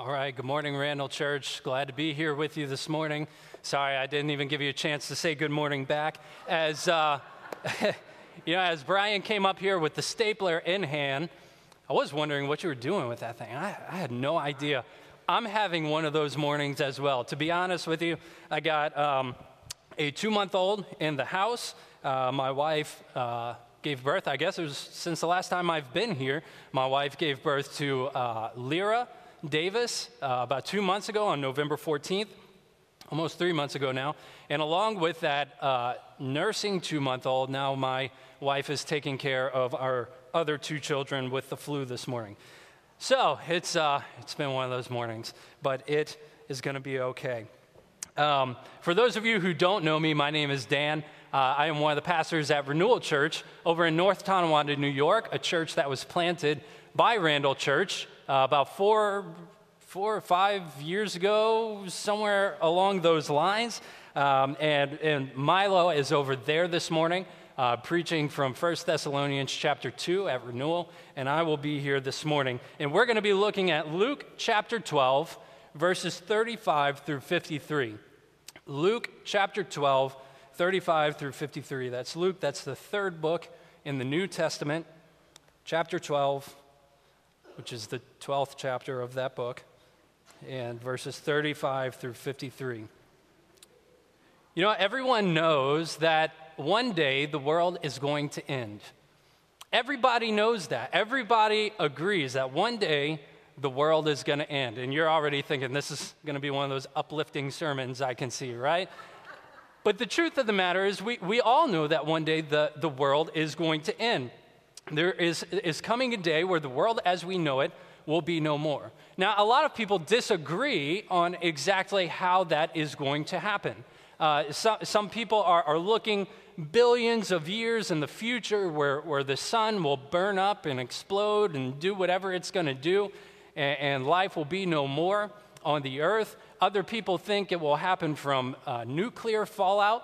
All right, good morning, Randall Church. Glad to be here with you this morning. Sorry, I didn't even give you a chance to say good morning back. As uh, you know, as Brian came up here with the stapler in hand, I was wondering what you were doing with that thing. I, I had no idea. I'm having one of those mornings as well. To be honest with you, I got um, a two month old in the house. Uh, my wife uh, gave birth, I guess it was since the last time I've been here. My wife gave birth to uh, Lyra Davis uh, about two months ago on November 14th, almost three months ago now. And along with that uh, nursing two month old, now my wife is taking care of our other two children with the flu this morning. So it's, uh, it's been one of those mornings, but it is going to be okay. Um, for those of you who don't know me, my name is Dan. Uh, I am one of the pastors at Renewal Church over in North Tonawanda, New York, a church that was planted by Randall Church uh, about four, four or five years ago, somewhere along those lines. Um, and, and Milo is over there this morning. Uh, preaching from 1 Thessalonians chapter 2 at renewal, and I will be here this morning. And we're going to be looking at Luke chapter 12, verses 35 through 53. Luke chapter 12, 35 through 53. That's Luke, that's the third book in the New Testament, chapter 12, which is the 12th chapter of that book, and verses 35 through 53. You know, everyone knows that one day the world is going to end. Everybody knows that. Everybody agrees that one day the world is going to end. And you're already thinking this is going to be one of those uplifting sermons I can see, right? But the truth of the matter is, we, we all know that one day the, the world is going to end there is, is coming a day where the world as we know it will be no more. Now, a lot of people disagree on exactly how that is going to happen. Uh, some, some people are, are looking billions of years in the future where, where the sun will burn up and explode and do whatever it's going to do, and, and, life will be no more on the earth. Other people think it will happen from uh, nuclear fallout.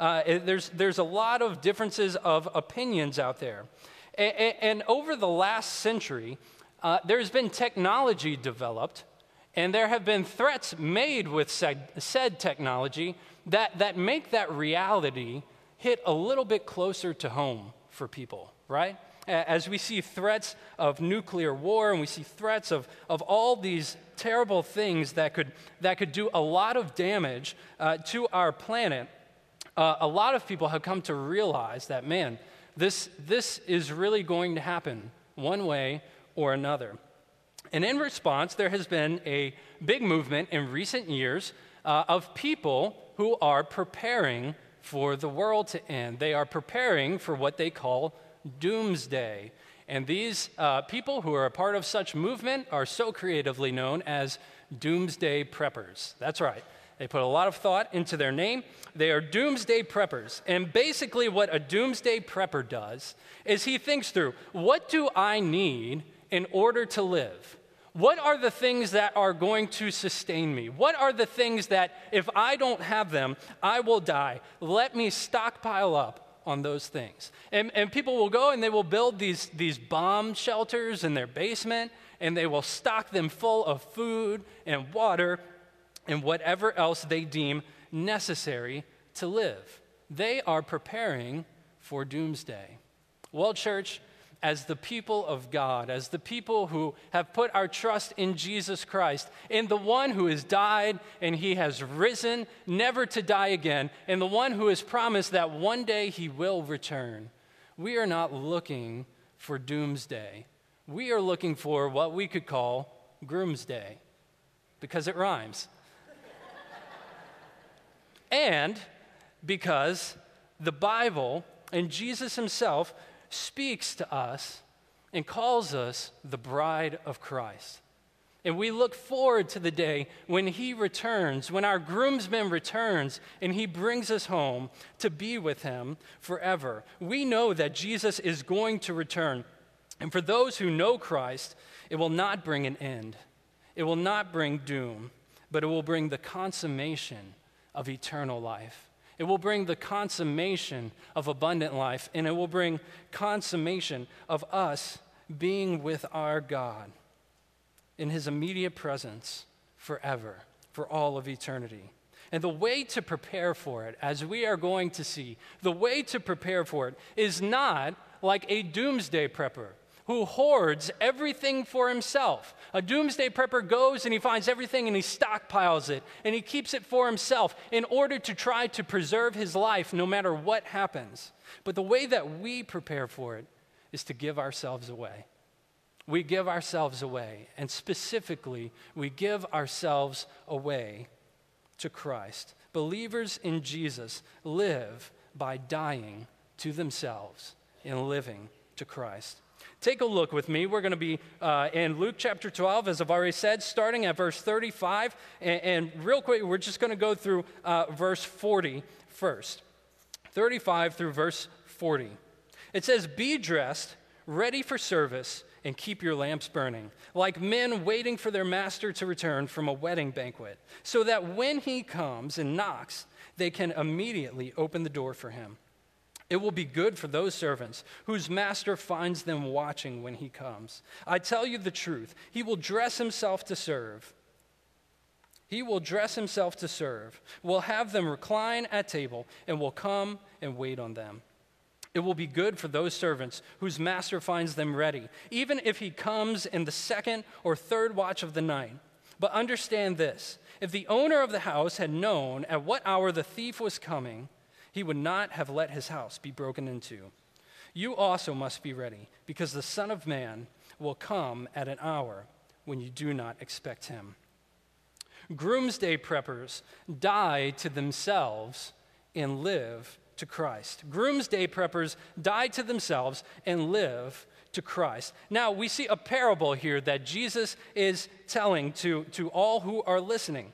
Uh, there's, there's a lot of differences of opinions out there. And, and over the last century, uh, there's been technology developed, and there have been threats made with said, said technology that, that make that reality hit a little bit closer to home for people, right? As we see threats of nuclear war and we see threats of, of all these terrible things that could, that could do a lot of damage uh, to our planet, uh, a lot of people have come to realize that, man, this, this is really going to happen one way or another. And in response, there has been a big movement in recent years uh, of people who are preparing for the world to end. They are preparing for what they call doomsday. And these uh, people who are a part of such movement are so creatively known as doomsday preppers. That's right. They put a lot of thought into their name. They are doomsday preppers. And basically, what a doomsday prepper does is he thinks through what do I need in order to live? What are the things that are going to sustain me? What are the things that if I don't have them, I will die? Let me stockpile up on those things. And, and people will go and they will build these, these bomb shelters in their basement and they will stock them full of food and water and whatever else they deem necessary to live. They are preparing for doomsday. Well, church, as the people of God, as the people who have put our trust in Jesus Christ, in the one who has died and he has risen, never to die again, and the one who has promised that one day he will return, we are not looking for doomsday. We are looking for what we could call groomsday because it rhymes and because the Bible and Jesus himself speaks to us and calls us the bride of Christ. And we look forward to the day when he returns, when our groomsman returns and he brings us home to be with him forever. We know that Jesus is going to return. And for those who know Christ, it will not bring an end, it will not bring doom, but it will bring the consummation of eternal life. It will bring the consummation of abundant life, and it will bring consummation of us being with our God. in his immediate presence forever, for all of eternity. And the way to prepare for it, as we are going to see, the way to prepare for it is not like a doomsday prepper who hoards everything for himself. A doomsday prepper goes and he finds everything and he stockpiles it and he keeps it for himself in order to try to preserve his life no matter what happens. But the way that we prepare for it is to give ourselves away. We give ourselves away, and specifically, we give ourselves away to Christ. Believers in Jesus live by dying to themselves and living to Christ. Take a look with me. We're going to be uh, in Luke chapter 12, as I've already said, starting at verse 35. And, and real quick, we're just going to go through uh, verse 40 first 35 through verse 40. It says, Be dressed, ready for service, and keep your lamps burning, like men waiting for their master to return from a wedding banquet, so that when he comes and knocks, they can immediately open the door for him. It will be good for those servants whose master finds them watching when he comes. I tell you the truth, he will dress himself to serve. He will dress himself to serve, will have them recline at table, and will come and wait on them. It will be good for those servants whose master finds them ready, even if he comes in the second or third watch of the night. But understand this if the owner of the house had known at what hour the thief was coming, he would not have let his house be broken into. You also must be ready, because the Son of Man will come at an hour when you do not expect him. Groomsday preppers die to themselves and live to Christ. Groomsday preppers die to themselves and live to Christ. Now, we see a parable here that Jesus is telling to, to all who are listening.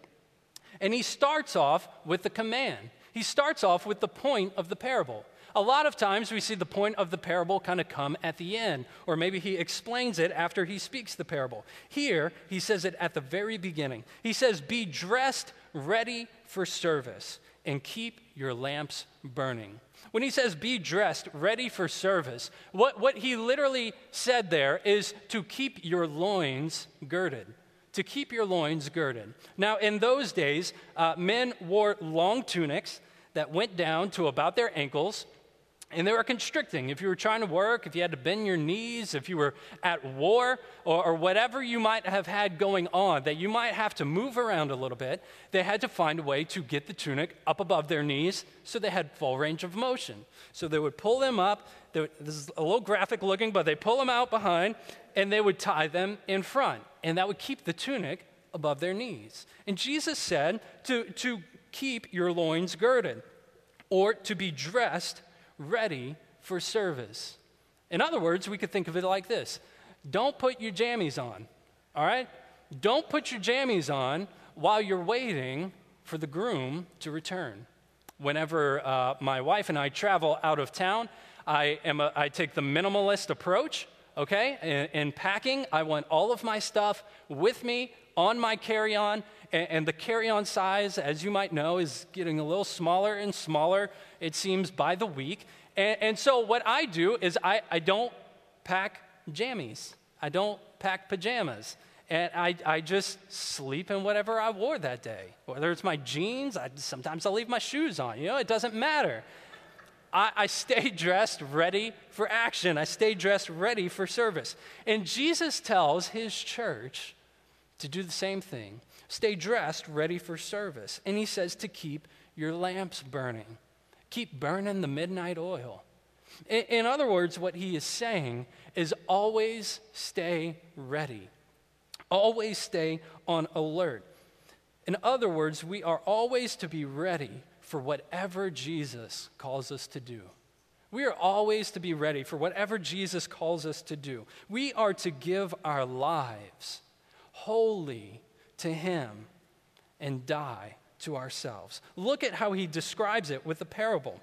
And he starts off with the command he starts off with the point of the parable. A lot of times we see the point of the parable kind of come at the end, or maybe he explains it after he speaks the parable. Here, he says it at the very beginning. He says, Be dressed, ready for service, and keep your lamps burning. When he says be dressed, ready for service, what, what he literally said there is to keep your loins girded to keep your loins girded. Now, in those days, uh, men wore long tunics that went down to about their ankles, and they were constricting. If you were trying to work, if you had to bend your knees, if you were at war, or, or, whatever you might have had going on, that you might have to move around a little bit, they had to find a way to get the tunic up above their knees so they had full range of motion. So they would pull them up. Would, this is a little graphic looking, but they pull them out behind, and they would tie them in front. And that would keep the tunic above their knees. And Jesus said to, to keep your loins girded or to be dressed ready for service. In other words, we could think of it like this don't put your jammies on, all right? Don't put your jammies on while you're waiting for the groom to return. Whenever uh, my wife and I travel out of town, I, am a, I take the minimalist approach, okay? In, in packing, I want all of my stuff with me on my carry on, and, and the carry on size, as you might know, is getting a little smaller and smaller, it seems, by the week. And, and so, what I do is I, I don't pack jammies, I don't pack pajamas. And I, I just sleep in whatever I wore that day. Whether it's my jeans, I, sometimes I'll leave my shoes on. You know, it doesn't matter. I, I stay dressed ready for action. I stay dressed ready for service. And Jesus tells his church to do the same thing. Stay dressed, ready for service. And he says to keep your lamps burning. Keep burning the midnight oil. In, in other words, what he is saying is always stay ready, always stay on alert. In other words, we are always to be ready for whatever Jesus calls us to do. We are always to be ready for whatever Jesus calls us to do. We are to give our lives wholly to Him and die to ourselves. Look at how he describes it with the parable.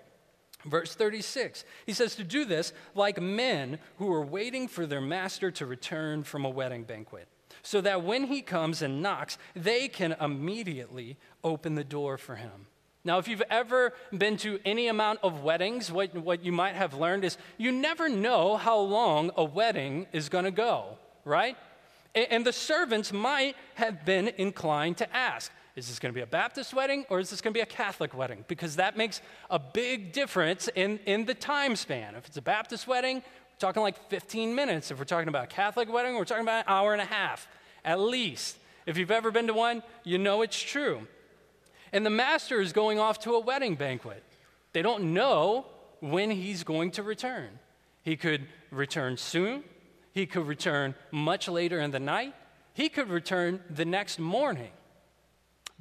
Verse 36, he says to do this like men who are waiting for their master to return from a wedding banquet, so that when he comes and knocks, they can immediately open the door for him. Now, if you've ever been to any amount of weddings, what, what you might have learned is you never know how long a wedding is going to go, right? And the servants might have been inclined to ask, is this going to be a Baptist wedding or is this going to be a Catholic wedding? Because that makes a big difference in, in the time span. If it's a Baptist wedding, we're talking like 15 minutes. If we're talking about a Catholic wedding, we're talking about an hour and a half at least. If you've ever been to one, you know it's true. And the master is going off to a wedding banquet. They don't know when he's going to return. He could return soon, he could return much later in the night, he could return the next morning.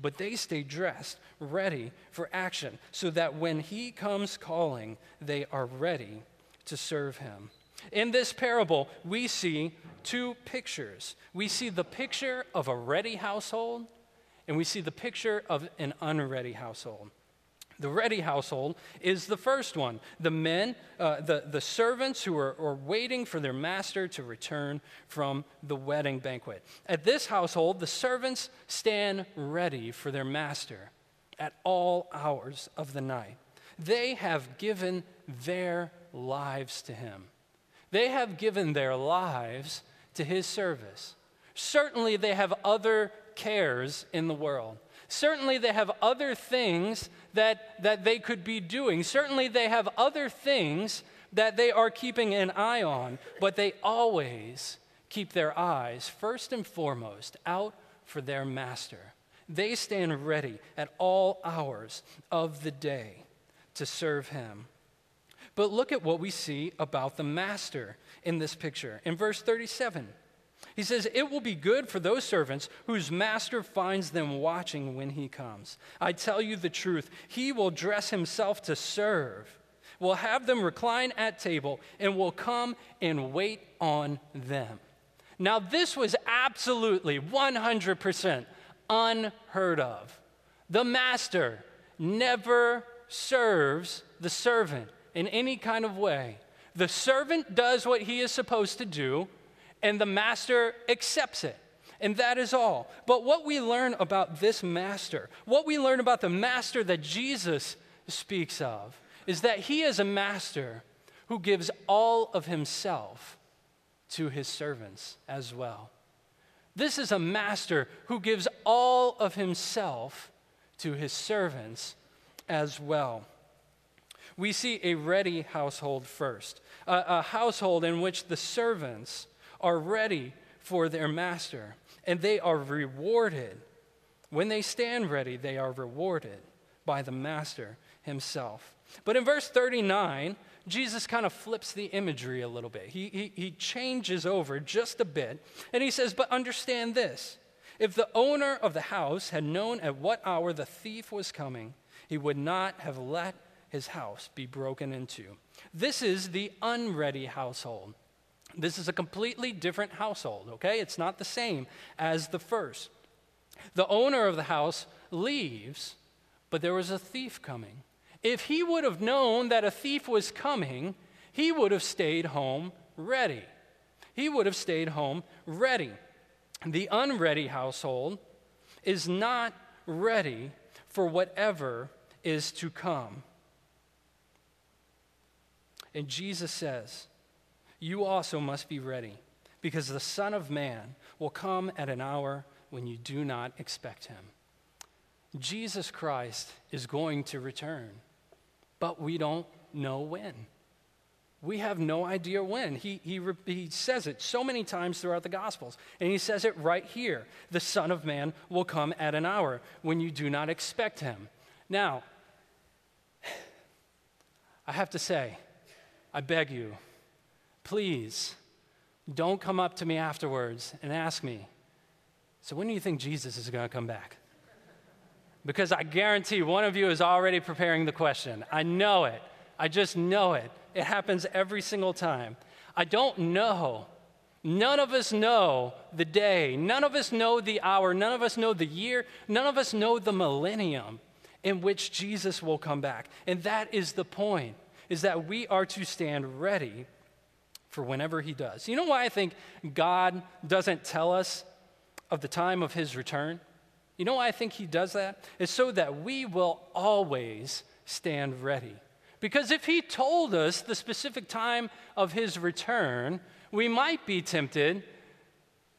But they stay dressed, ready for action, so that when he comes calling, they are ready to serve him. In this parable, we see two pictures. We see the picture of a ready household, and we see the picture of an unready household. The ready household is the first one. The men, uh, the, the servants who are, are waiting for their master to return from the wedding banquet. At this household, the servants stand ready for their master at all hours of the night. They have given their lives to him, they have given their lives to his service. Certainly, they have other cares in the world. Certainly, they have other things that, that they could be doing. Certainly, they have other things that they are keeping an eye on, but they always keep their eyes, first and foremost, out for their master. They stand ready at all hours of the day to serve him. But look at what we see about the master in this picture. In verse 37, he says, It will be good for those servants whose master finds them watching when he comes. I tell you the truth, he will dress himself to serve, will have them recline at table, and will come and wait on them. Now, this was absolutely 100% unheard of. The master never serves the servant in any kind of way. The servant does what he is supposed to do and the master accepts it. And that is all. But what we learn about this master, what we learn about the master that Jesus speaks of, is that he is a master who gives all of himself to his servants as well. This is a master who gives all of himself to his servants as well. We see a ready household first, a, a household in which the servants are ready for their master, and they are rewarded. When they stand ready, they are rewarded by the master himself. But in verse 39, Jesus kind of flips the imagery a little bit. He, he, he changes over just a bit, and he says, But understand this if the owner of the house had known at what hour the thief was coming, he would not have let his house be broken into. This is the unready household. This is a completely different household, okay? It's not the same as the first. The owner of the house leaves, but there was a thief coming. If he would have known that a thief was coming, he would have stayed home ready. He would have stayed home ready. The unready household is not ready for whatever is to come. And Jesus says, you also must be ready, because the Son of Man will come at an hour when you do not expect him. Jesus Christ is going to return, but we don't know when. We have no idea when. He, he, he says it so many times throughout the Gospels, and he says it right here The Son of Man will come at an hour when you do not expect him. Now, I have to say, I beg you, please don't come up to me afterwards and ask me, so when do you think Jesus is going to come back? Because I guarantee one of you is already preparing the question. I know it. I just know it. It happens every single time. I don't know. None of us know the day. None of us know the hour. None of us know the year. None of us know the millennium in which Jesus will come back. And that is the point, is that we are to stand ready for whenever he does. You know why I think God doesn't tell us of the time of his return? You know why I think he does that? It's so that we will always stand ready. Because if he told us the specific time of his return, we might be tempted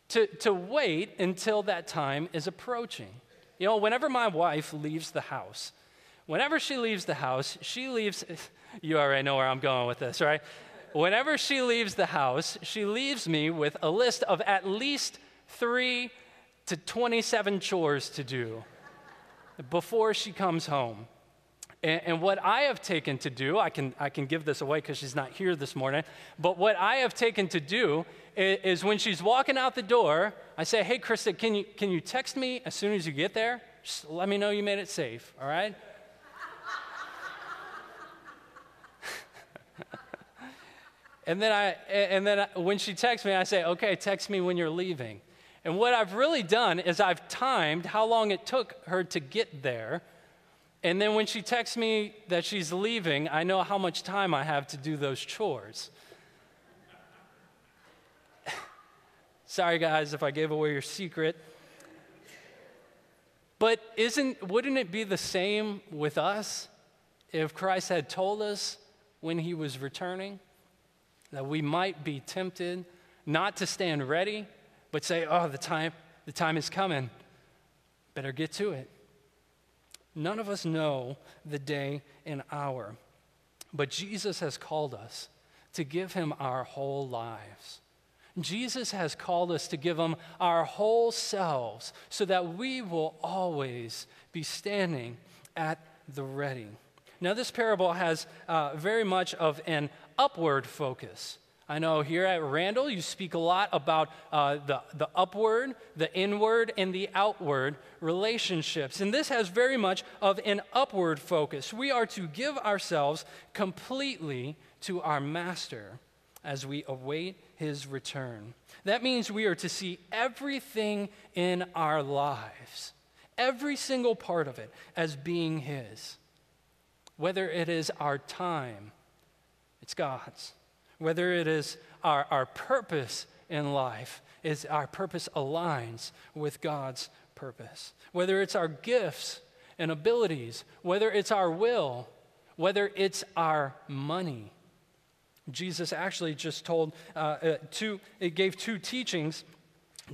to, to wait until that time is approaching. You know, whenever my wife leaves the house, whenever she leaves the house, she leaves, you already know where I'm going with this, right? Whenever she leaves the house, she leaves me with a list of at least three to 27 chores to do before she comes home. And, and, what I have taken to do, I can, I can give this away because she's not here this morning, but what I have taken to do is, is, when she's walking out the door, I say, Hey, Krista, can you, can you text me as soon as you get there? Just let me know you made it safe, all right? And then, I, and then I, when she texts me, I say, Okay, text me when you're leaving. And what I've really done is I've timed how long it took her to get there and then when she texts me that she's leaving, I know how much time I have to do those chores. Sorry, guys, if I gave away your secret. But isn't, wouldn't it be the same with us if Christ had told us when he was returning that we might be tempted not to stand ready, but say, oh, the time, the time is coming. Better get to it. None of us know the day and hour, but Jesus has called us to give him our whole lives. Jesus has called us to give him our whole selves so that we will always be standing at the ready. Now, this parable has uh, very much of an upward focus. I know here at Randall, you speak a lot about uh, the, the upward, the inward, and the outward relationships. And this has very much of an upward focus. We are to give ourselves completely to our Master as we await his return. That means we are to see everything in our lives, every single part of it, as being his. Whether it is our time, it's God's whether it is our, our purpose in life, is our purpose aligns with God's purpose. Whether it's our gifts and abilities, whether it's our will, whether it's our money. Jesus actually just told uh, uh, two, it gave two teachings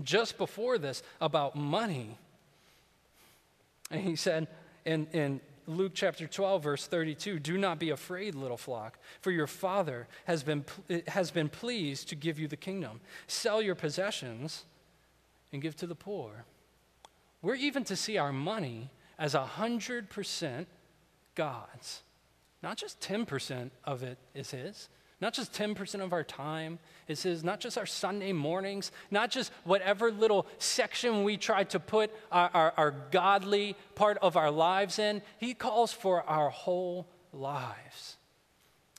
just before this about money. And he said in, in Luke chapter 12, verse 32 Do not be afraid, little flock, for your Father has been, eh, has been pleased to give you the kingdom. Sell your possessions and give to the poor. We're even to see our money as 100% God's. Not just 10% of it is His, not just 10% of our time is His, not just our Sunday mornings, not just whatever little section we try to put our, our, our, godly part of our lives in. He calls for our whole lives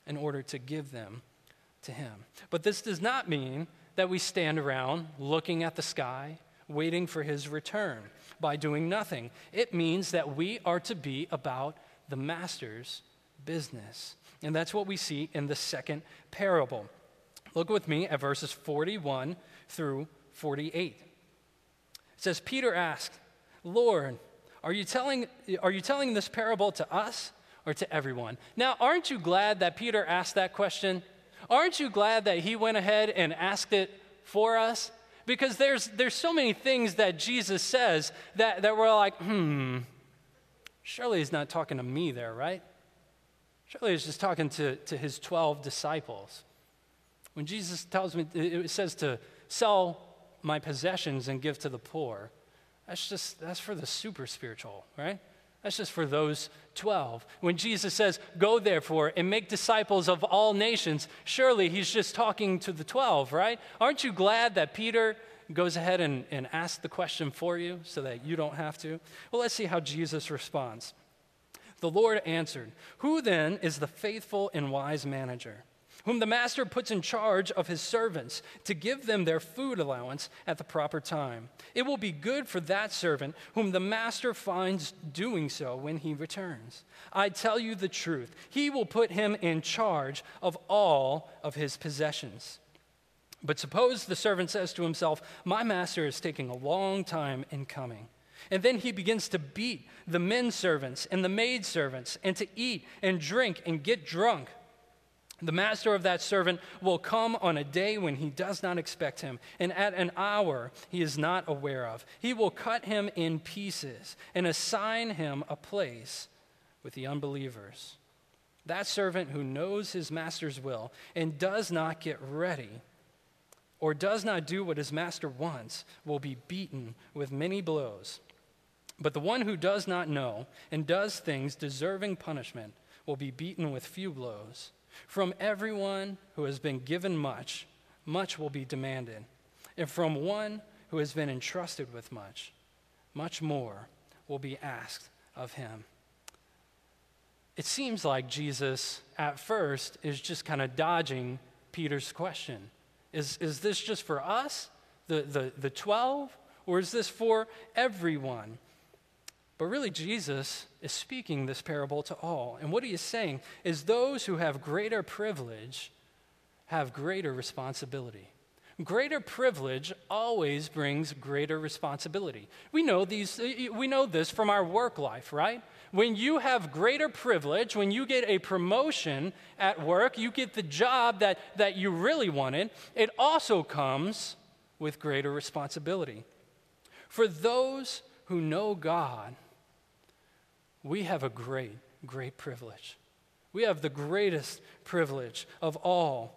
in order to give them to Him. But this does not mean that we stand around looking at the sky, waiting for His return by doing nothing. It means that we are to be about the Master's business. And that's what we see in the second parable. Look with me at verses 41 through 48. It says, Peter asked, Lord, are you telling, are you telling this parable to us or to everyone? Now, aren't you glad that Peter asked that question? Aren't you glad that he went ahead and asked it for us? Because there's, there's so many things that Jesus says that, that we're like, hmm, surely he's not talking to me there, right? Surely he's just talking to, to his 12 disciples. When Jesus tells me, it says to sell my possessions and give to the poor, that's just, that's for the super spiritual, right? That's just for those 12. When Jesus says, Go therefore and make disciples of all nations, surely he's just talking to the 12, right? Aren't you glad that Peter goes ahead and, and asks the question for you so that you don't have to? Well, let's see how Jesus responds. The Lord answered, Who then is the faithful and wise manager? Whom the master puts in charge of his servants to give them their food allowance at the proper time. It will be good for that servant whom the master finds doing so when he returns. I tell you the truth, he will put him in charge of all of his possessions. But suppose the servant says to himself, My master is taking a long time in coming and then he begins to beat the men servants and the maid servants and to eat and drink and get drunk. The master of that servant will come on a day when he does not expect him, and at an hour he is not aware of. He will cut him in pieces and assign him a place with the unbelievers. That servant who knows his master's will and does not get ready or does not do what his master wants will be beaten with many blows. But the one who does not know and does things deserving punishment will be beaten with few blows. From everyone who has been given much, much will be demanded. And from one who has been entrusted with much, much more will be asked of him. It seems like Jesus, at first, is just kind of dodging Peter's question. Is, is this just for us, the, the, the 12, or is this for everyone? But really, Jesus is speaking this parable to all. And what he is saying is those who have greater privilege have greater responsibility. Greater privilege always brings greater responsibility. We know, these, we know this from our work life, right? When you have greater privilege, when you get a promotion at work, you get the job that, that you really wanted, it also comes with greater responsibility. For those who know God, we have a great, great privilege. We have the greatest privilege of all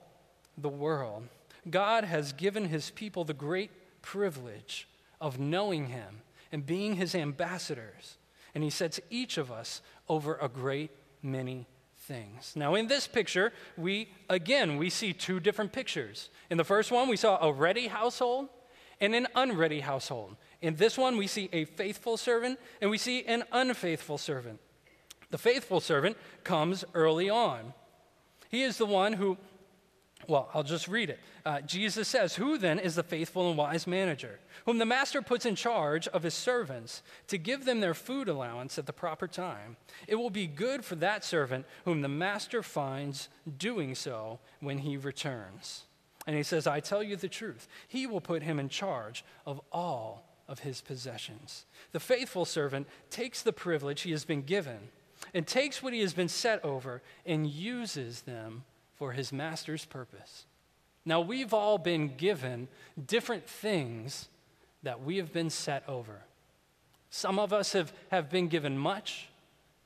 the world. God has given his people the great privilege of knowing him and being his ambassadors. And he sets each of us over a great many things. Now, in this picture, we again we see two different pictures. In the first one, we saw a ready household and an unready household. In this one, we see a faithful servant and we see an unfaithful servant. The faithful servant comes early on. He is the one who, well, I'll just read it. Uh, Jesus says, Who then is the faithful and wise manager, whom the master puts in charge of his servants to give them their food allowance at the proper time? It will be good for that servant whom the master finds doing so when he returns. And he says, I tell you the truth, he will put him in charge of all of his possessions. The faithful servant takes the privilege he has been given and takes what he has been set over and uses them for his master's purpose. Now, we've all been given different things that we have been set over. Some of us have, have been given much,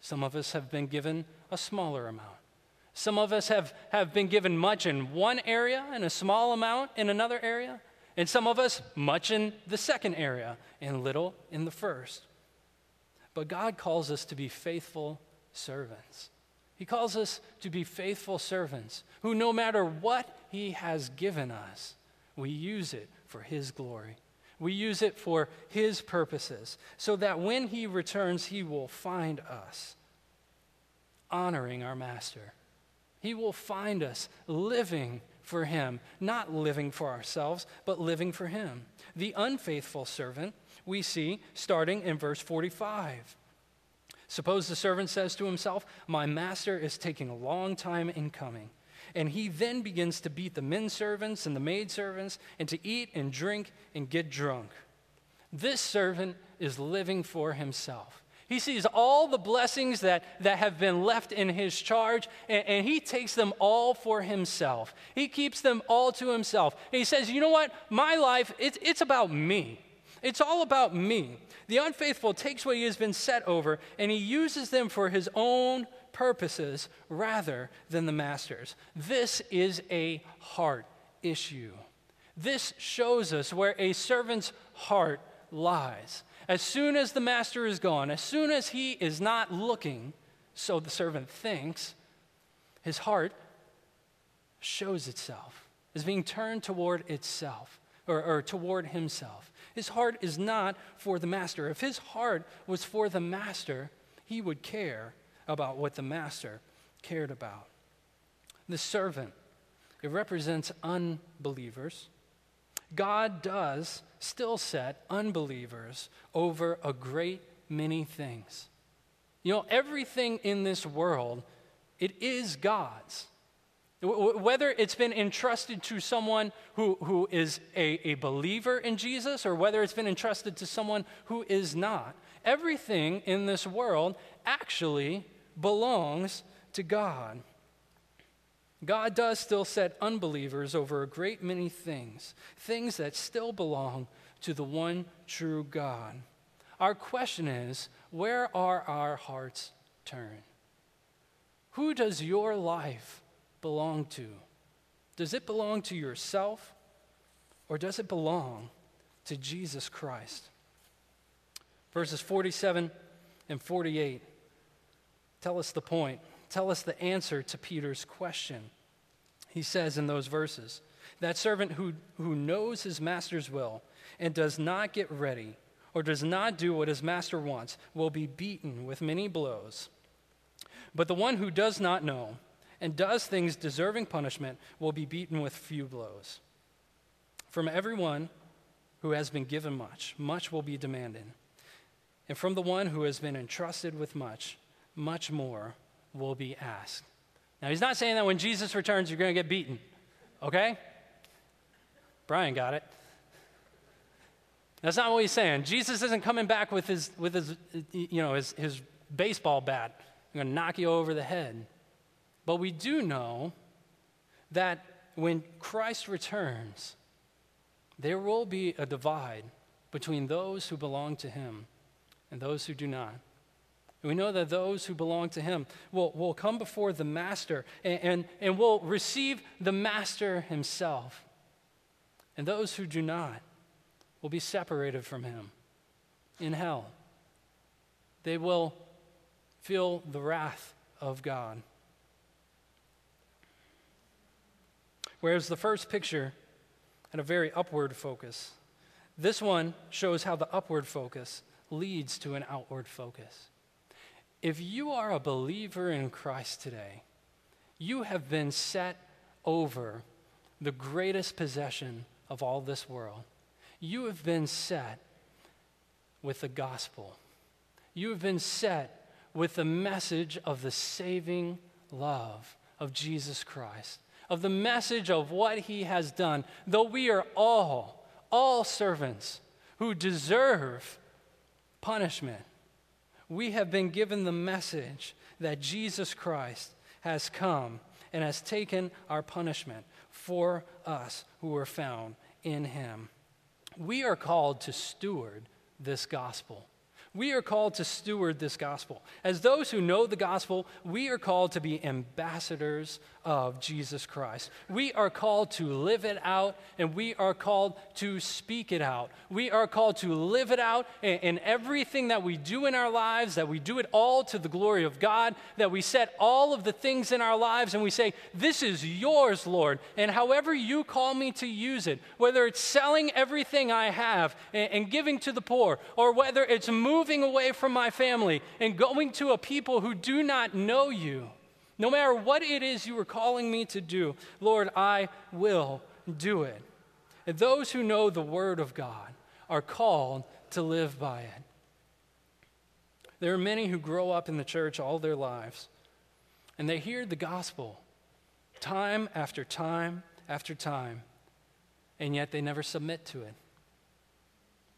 some of us have been given a smaller amount. Some of us have, have been given much in one area and a small amount in another area. And some of us, much in the second area and little in the first. But God calls us to be faithful servants. He calls us to be faithful servants who, no matter what He has given us, we use it for His glory. We use it for His purposes, so that when He returns, He will find us honoring our Master. He will find us living for him, not living for ourselves, but living for him. The unfaithful servant we see starting in verse 45. Suppose the servant says to himself, My master is taking a long time in coming. And he then begins to beat the men servants and the maid servants and to eat and drink and get drunk. This servant is living for himself. He sees all the blessings that, that have been left in his charge, and, and, he takes them all for himself. He keeps them all to himself. And he says, You know what? My life, it's, it's about me. It's all about me. The unfaithful takes what he has been set over, and he uses them for his own purposes rather than the master's. This is a heart issue. This shows us where a servant's heart lies. As soon as the master is gone, as soon as he is not looking, so the servant thinks, his heart shows itself, is being turned toward itself or, or toward himself. His heart is not for the master. If his heart was for the master, he would care about what the master cared about. The servant, it represents unbelievers. God does still set unbelievers over a great many things. You know, everything in this world, it is God's. Whether it's been entrusted to someone who, who is a, a believer in Jesus or whether it's been entrusted to someone who is not, everything in this world actually belongs to God. God does still set unbelievers over a great many things, things that still belong to the one true God. Our question is where are our hearts turned? Who does your life belong to? Does it belong to yourself or does it belong to Jesus Christ? Verses 47 and 48 tell us the point, tell us the answer to Peter's question. He says in those verses, That servant who, who knows his master's will and does not get ready or does not do what his master wants will be beaten with many blows. But the one who does not know and does things deserving punishment will be beaten with few blows. From everyone who has been given much, much will be demanded. And from the one who has been entrusted with much, much more will be asked. Now, he's not saying that when Jesus returns, you're going to get beaten, okay? Brian got it. That's not what he's saying. Jesus isn't coming back with his, with his, you know, his, his baseball bat. I'm going to knock you over the head. But we do know that when Christ returns, there will be a divide between those who belong to him and those who do not. We know that those who belong to him will, will come before the master and, and, and will receive the master himself. And those who do not will be separated from him in hell. They will feel the wrath of God. Whereas the first picture had a very upward focus, this one shows how the upward focus leads to an outward focus. If you are a believer in Christ today, you have been set over the greatest possession of all this world. You have been set with the gospel. You have been set with the message of the saving love of Jesus Christ, of the message of what he has done. Though we are all, all servants who deserve punishment, we have been given the message that Jesus Christ has come and has taken our punishment for us who are found in him. We are called to steward this gospel. We are called to steward this gospel. As those who know the gospel, we are called to be ambassadors of Jesus Christ. We are called to live it out and we are called to speak it out. We are called to live it out in everything that we do in our lives, that we do it all to the glory of God, that we set all of the things in our lives and we say, This is yours, Lord. And however you call me to use it, whether it's selling everything I have and giving to the poor, or whether it's moving moving away from my family and going to a people who do not know you. No matter what it is you are calling me to do, Lord, I will do it. And those who know the Word of God are called to live by it. There are many who grow up in the church all their lives, and they hear the gospel time after time after time, and yet they never submit to it.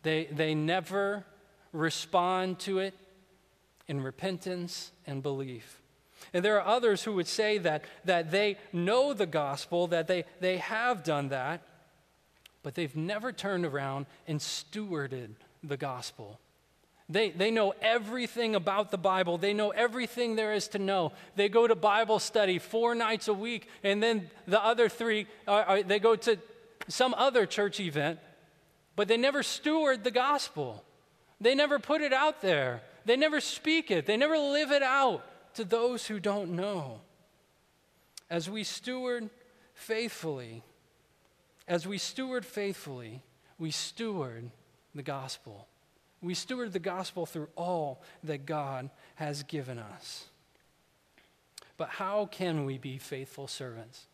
They, they never respond to it in repentance and belief. And there are others who would say that, that they know the gospel, that they, they have done that, but they've never turned around and stewarded the gospel. They, they know everything about the Bible. They know everything there is to know. They go to Bible study four nights a week, and then the other three, are, are, they go to some other church event, but they never steward the gospel. They never put it out there, they never speak it, they never live it out to those who don't know. As we steward faithfully, as we steward faithfully, we steward the gospel. We steward the gospel through all that God has given us. But how can we be faithful servants?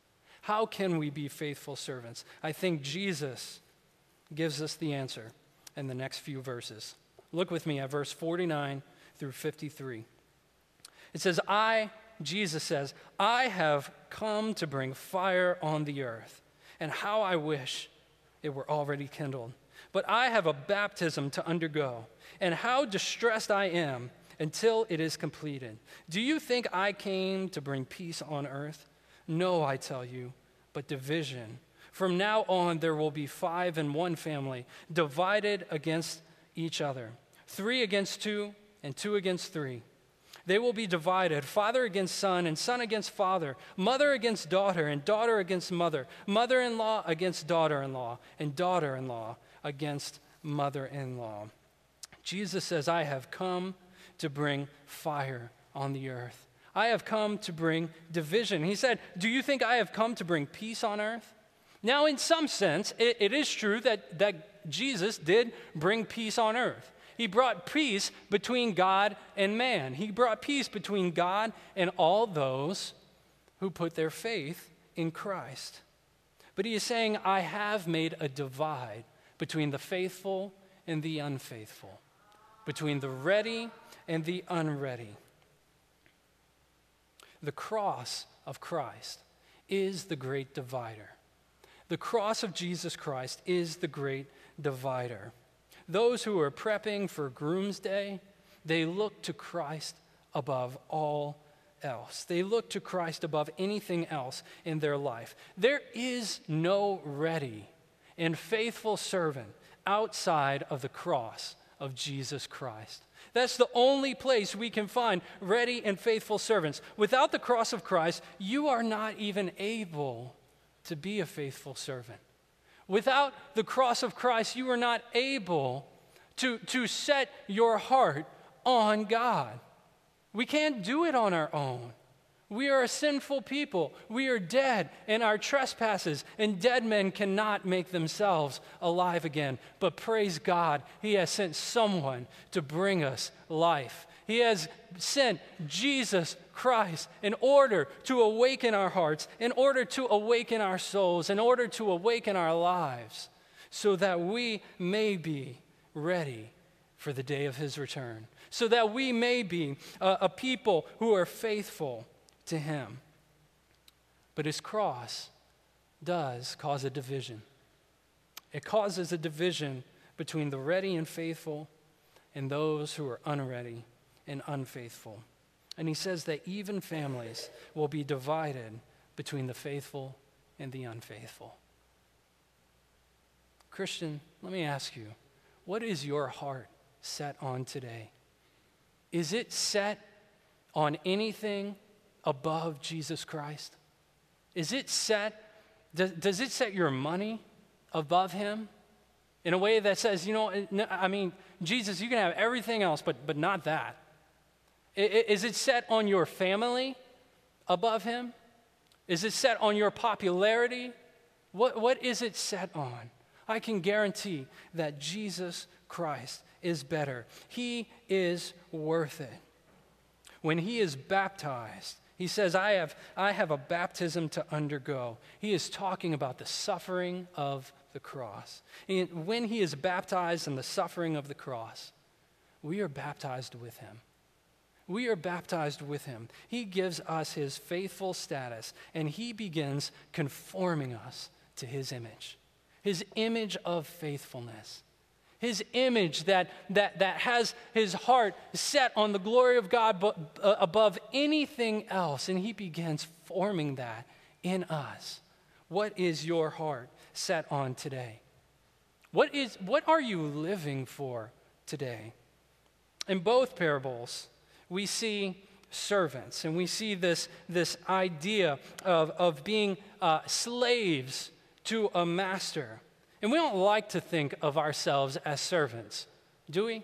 How can we be faithful servants? I think Jesus gives us the answer in the next few verses. Look with me at verse 49 through 53. It says, I, Jesus says, I have come to bring fire on the earth, and how I wish it were already kindled. But I have a baptism to undergo, and how distressed I am until it is completed. Do you think I came to bring peace on earth? No, I tell you, but division. From now on, there will be five in one family, divided against each other three against two, and two against three. They will be divided father against son, and son against father, mother against daughter, and daughter against mother, mother in law against daughter in law, and daughter in law against mother in law. Jesus says, I have come to bring fire on the earth. I have come to bring division. He said, Do you think I have come to bring peace on earth? Now, in some sense, it, it is true that, that Jesus did bring peace on earth. He brought peace between God and man. He brought peace between God and all those who put their faith in Christ. But he is saying, I have made a divide between the faithful and the unfaithful, between the ready and the unready. The cross of Christ is the great divider. The cross of Jesus Christ is the great divider. Those who are prepping for Groom's Day, they look to Christ above all else. They look to Christ above anything else in their life. There is no ready and faithful servant outside of the cross of Jesus Christ. That's the only place we can find ready and faithful servants. Without the cross of Christ, you are not even able to be a faithful servant. Without the cross of Christ, you are not able to, to set your heart on God. We can't do it on our own. We are a sinful people. We are dead in our trespasses, and dead men cannot make themselves alive again. But praise God, He has sent someone to bring us life. He has sent Jesus Christ in order to awaken our hearts, in order to awaken our souls, in order to awaken our lives, so that we may be ready for the day of His return, so that we may be a, a people who are faithful to Him. But His cross does cause a division. It causes a division between the ready and faithful and those who are unready and unfaithful. And he says that even families will be divided between the faithful and the unfaithful. Christian, let me ask you, what is your heart set on today? Is it set on anything above Jesus Christ? Is it set, does, does it set your money above him? In a way that says, you know, I mean, Jesus, you can have everything else, but, but not that. Is it set on your family above him? Is it set on your popularity? What, what is it set on? I can guarantee that Jesus Christ is better. He is worth it. When he is baptized, he says, I have, I have a baptism to undergo. He is talking about the suffering of the cross. And when he is baptized in the suffering of the cross, we are baptized with him. We are baptized with him. He gives us his faithful status, and he begins conforming us to his image, his image of faithfulness, his image that, that, that has his heart set on the glory of God uh, above anything else, and he begins forming that in us. What is your heart set on today? What, is, what are you living for today? In both parables, we see servants and we see this, this idea of, of being uh, slaves to a master. And we don't like to think of ourselves as servants, do we?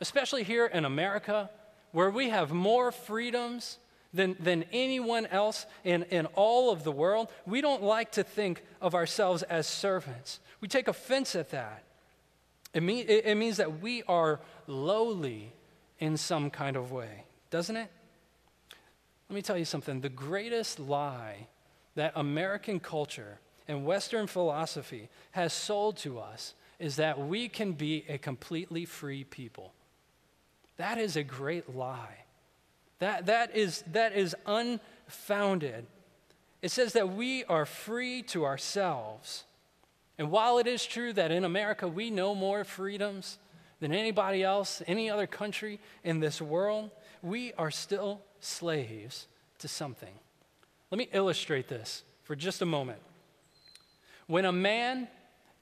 Especially here in America, where we have more freedoms than, than anyone else in, in all of the world. We don't like to think of ourselves as servants. We take offense at that. It, mean, it, it means that we are lowly in some kind of way, doesn't it? Let me tell you something. The greatest lie that American culture and Western philosophy has sold to us is that we can be a completely free people. That is a great lie. That, that, is, that is unfounded. It says that we are free to ourselves. And while it is true that in America we know more freedoms than anybody else, any other country in this world, we are still slaves to something. Let me illustrate this for just a moment. When a man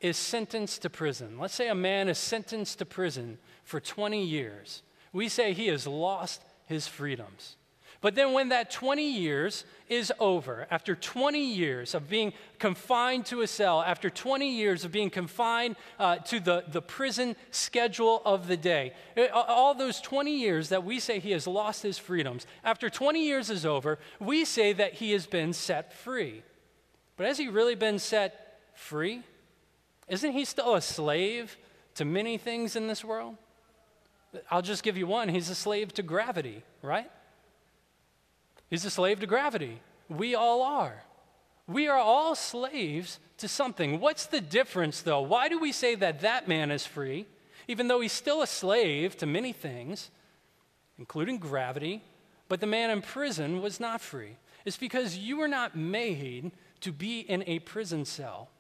is sentenced to prison, let's say a man is sentenced to prison for 20 years, we say he has lost his freedoms. But then, when that 20 years is over, after 20 years of being confined to a cell, after 20 years of being confined uh, to the, the prison schedule of the day, uh, all those 20 years that we say he has lost his freedoms, after 20 years is over, we say that he has been set free. But has he really been set free? Isn't he still a slave to many things in this world? I'll just give you one. He's a slave to gravity, right? He's a slave to gravity. We all are. We are all slaves to something. What's the difference, though? Why do we say that that man is free, even though he's still a slave to many things, including gravity, but the man in prison was not free? It's because you were not made to be in a prison cell,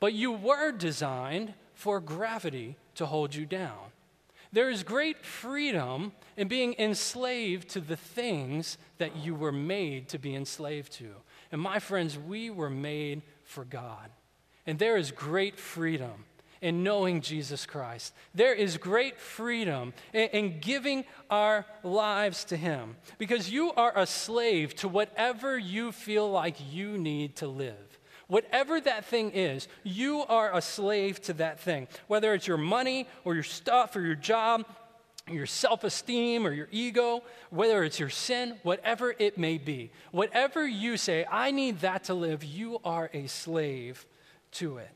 but you were designed for gravity to hold you down. There is great freedom in being enslaved to the things that you were made to be enslaved to. And my friends, we were made for God. And there is great freedom in knowing Jesus Christ. There is great freedom in, in, giving our lives to Him because you are a slave to whatever you feel like you need to live. Whatever that thing is, you are a slave to that thing. Whether it's your money or your stuff or your job, your self esteem or your ego, whether it's your sin, whatever it may be. Whatever you say, I need that to live, you are a slave to it.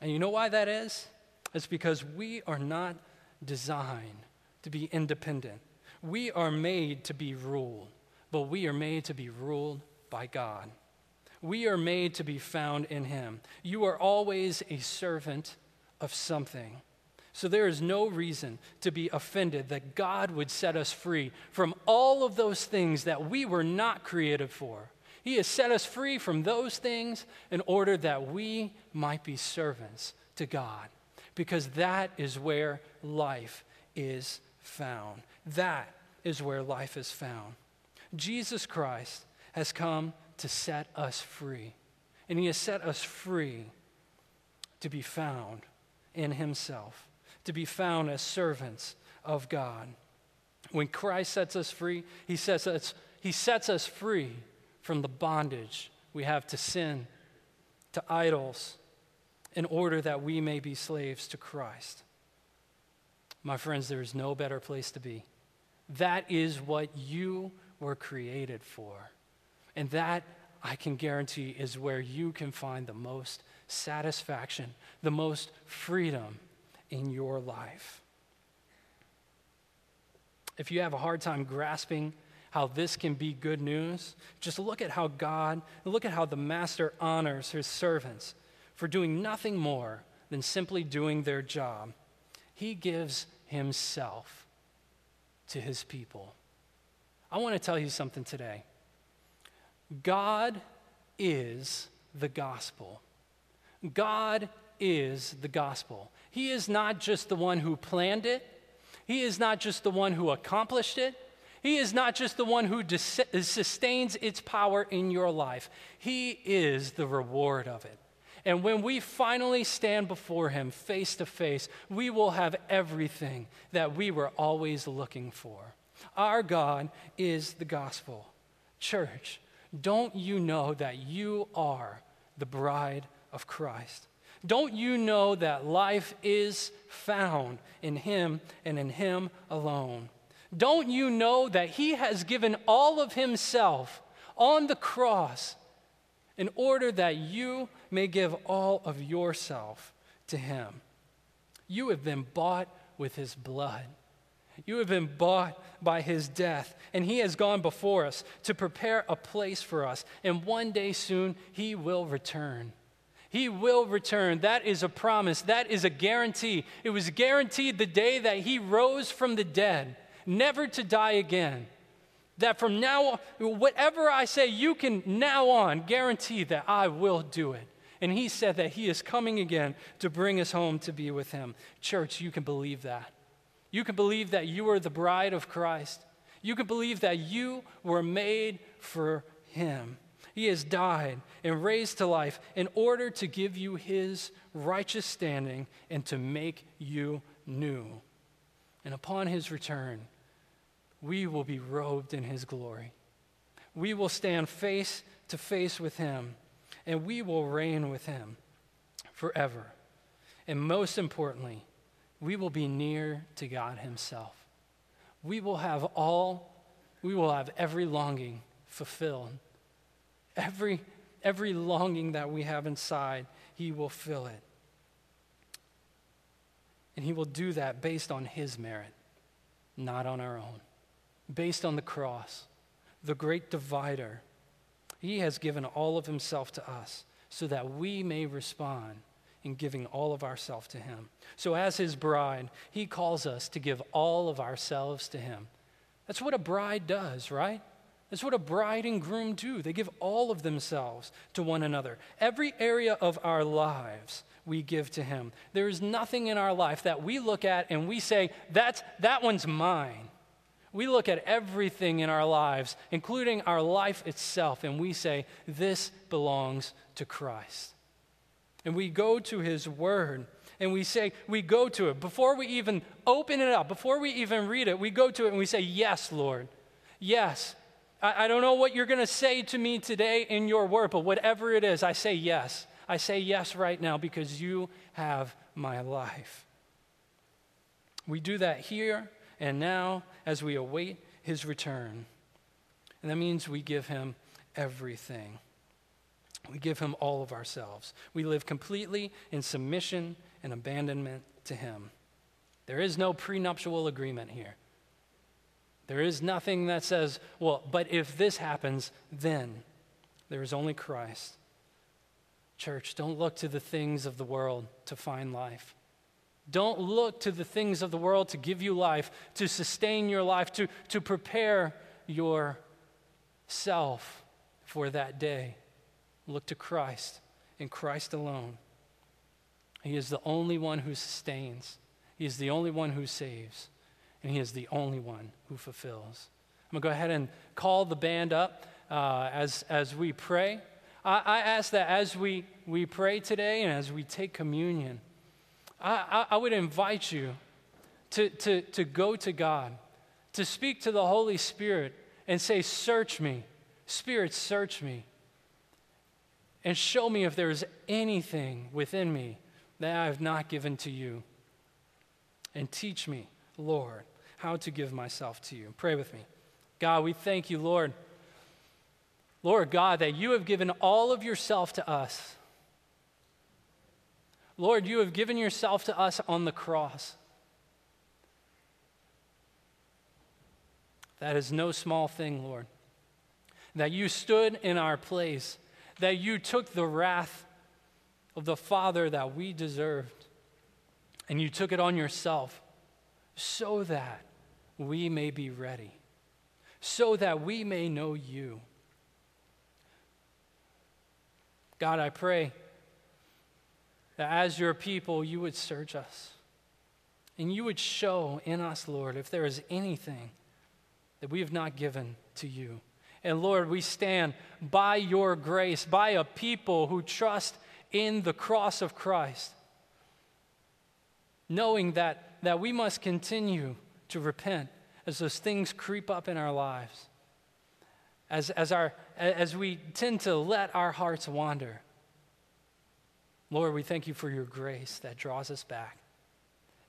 And you know why that is? It's because we are not designed to be independent. We are made to be ruled, but we are made to be ruled by God. We are made to be found in him. You are always a servant of something. So there is no reason to be offended that God would set us free from all of those things that we were not created for. He has set us free from those things in order that we might be servants to God, because that is where life is found. That is where life is found. Jesus Christ has come to set us free. And He has set us free to be found in Himself, to be found as servants of God. When Christ sets us free, He sets us, he sets us free from the bondage we have to sin, to idols, in order that we may be slaves to Christ. My friends, there is no better place to be. That is what you were created for. And that, I can guarantee, is where you can find the most satisfaction, the most freedom in your life. If you have a hard time grasping how this can be good news, just look at how God, look at how the master honors his servants for doing nothing more than simply doing their job. He gives himself to his people. I want to tell you something today. God is the gospel. God is the gospel. He is not just the one who planned it, He is not just the one who accomplished it. He is not just the one who dis- sustains its power in your life. He is the reward of it. And when we finally stand before Him face to face, we will have everything that we were always looking for. Our God is the gospel. Church, don't you know that you are the bride of Christ? Don't you know that life is found in Him and in Him alone? Don't you know that He has given all of Himself on the cross in order that you may give all of yourself to Him? You have been bought with His blood. You have been bought by his death, and he has gone before us to prepare a place for us. And one day soon, he will return. He will return. That is a promise. That is a guarantee. It was guaranteed the day that he rose from the dead, never to die again. That from now on, whatever I say, you can now on guarantee that I will do it. And he said that he is coming again to bring us home to be with him. Church, you can believe that. You can believe that you are the bride of Christ. You can believe that you were made for him. He has died and raised to life in order to give you his righteous standing and to make you new. And upon his return, we will be robed in his glory. We will stand face to face with him, and we will reign with him forever. And most importantly, we will be near to God himself. We will have all, we will have every longing fulfilled. Every, every longing that we have inside, he will fill it. And he will do that based on his merit, not on our own based on the cross, the great divider. He has given all of himself to us so that we may respond in giving all of ourselves to him. So, as his bride, he calls us to give all of ourselves to him. That's what a bride does, right? That's what a bride and groom do. They give all of themselves to one another. Every area of our lives we give to him. There is nothing in our life that we look at and we say, That's, that one's mine we look at everything in our lives, including our life itself, and we say, This belongs to Christ. And we go to His Word and we say, We go to it. Before we even open it up, before we even read it, we go to it and we say, Yes, Lord. Yes. I, I don't know what you're going to say to me today in your word, but whatever it is, I say yes. I say yes right now because you have my life. We do that here and now as we await his return. And that means we give him everything. We give him all of ourselves. We live completely in submission and abandonment to him. There is no prenuptial agreement here. There is nothing that says, well, but if this happens, then. There is only Christ. Church, don't look to the things of the world to find life. Don't look to the things of the world to give you life, to sustain your life, to, to prepare yourself for that day. Look to Christ and Christ alone. He is the only one who sustains, He is the only one who saves, and He is the only one who fulfills. I'm going to go ahead and call the band up uh, as, as we pray. I, I ask that as we, we pray today and as we take communion, I, I, would invite you to, to, to go to God, to speak to the Holy Spirit and say, Search me. Spirit, search me. And show me if there's anything within me that I have not given to you. And teach me, Lord, how to give myself to you. Pray with me. God, we thank you, Lord. Lord God, that you have given all of yourself to us. Lord, you have given yourself to us on the cross. That is no small thing, Lord. That you stood in our place, that you took the wrath of the Father that we deserved, and you took it on yourself so that we may be ready, so that we may know you. God, I pray that as your people, you would search us and you would show in us, Lord, if there is anything that we have not given to you. And Lord, we stand by your grace, by a people who trust in the cross of Christ, knowing that, that we must continue to repent as those things creep up in our lives, as, as, our, as we tend to let our hearts wander. Lord, we thank you for your grace that draws us back.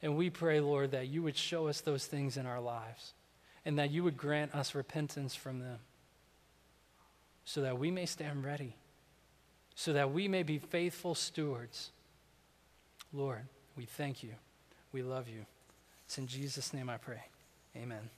And we pray, Lord, that you would show us those things in our lives and that you would grant us repentance from them so that we may stand ready, so that we may be faithful stewards. Lord, we thank you. We love you. It's in Jesus' name I pray. Amen.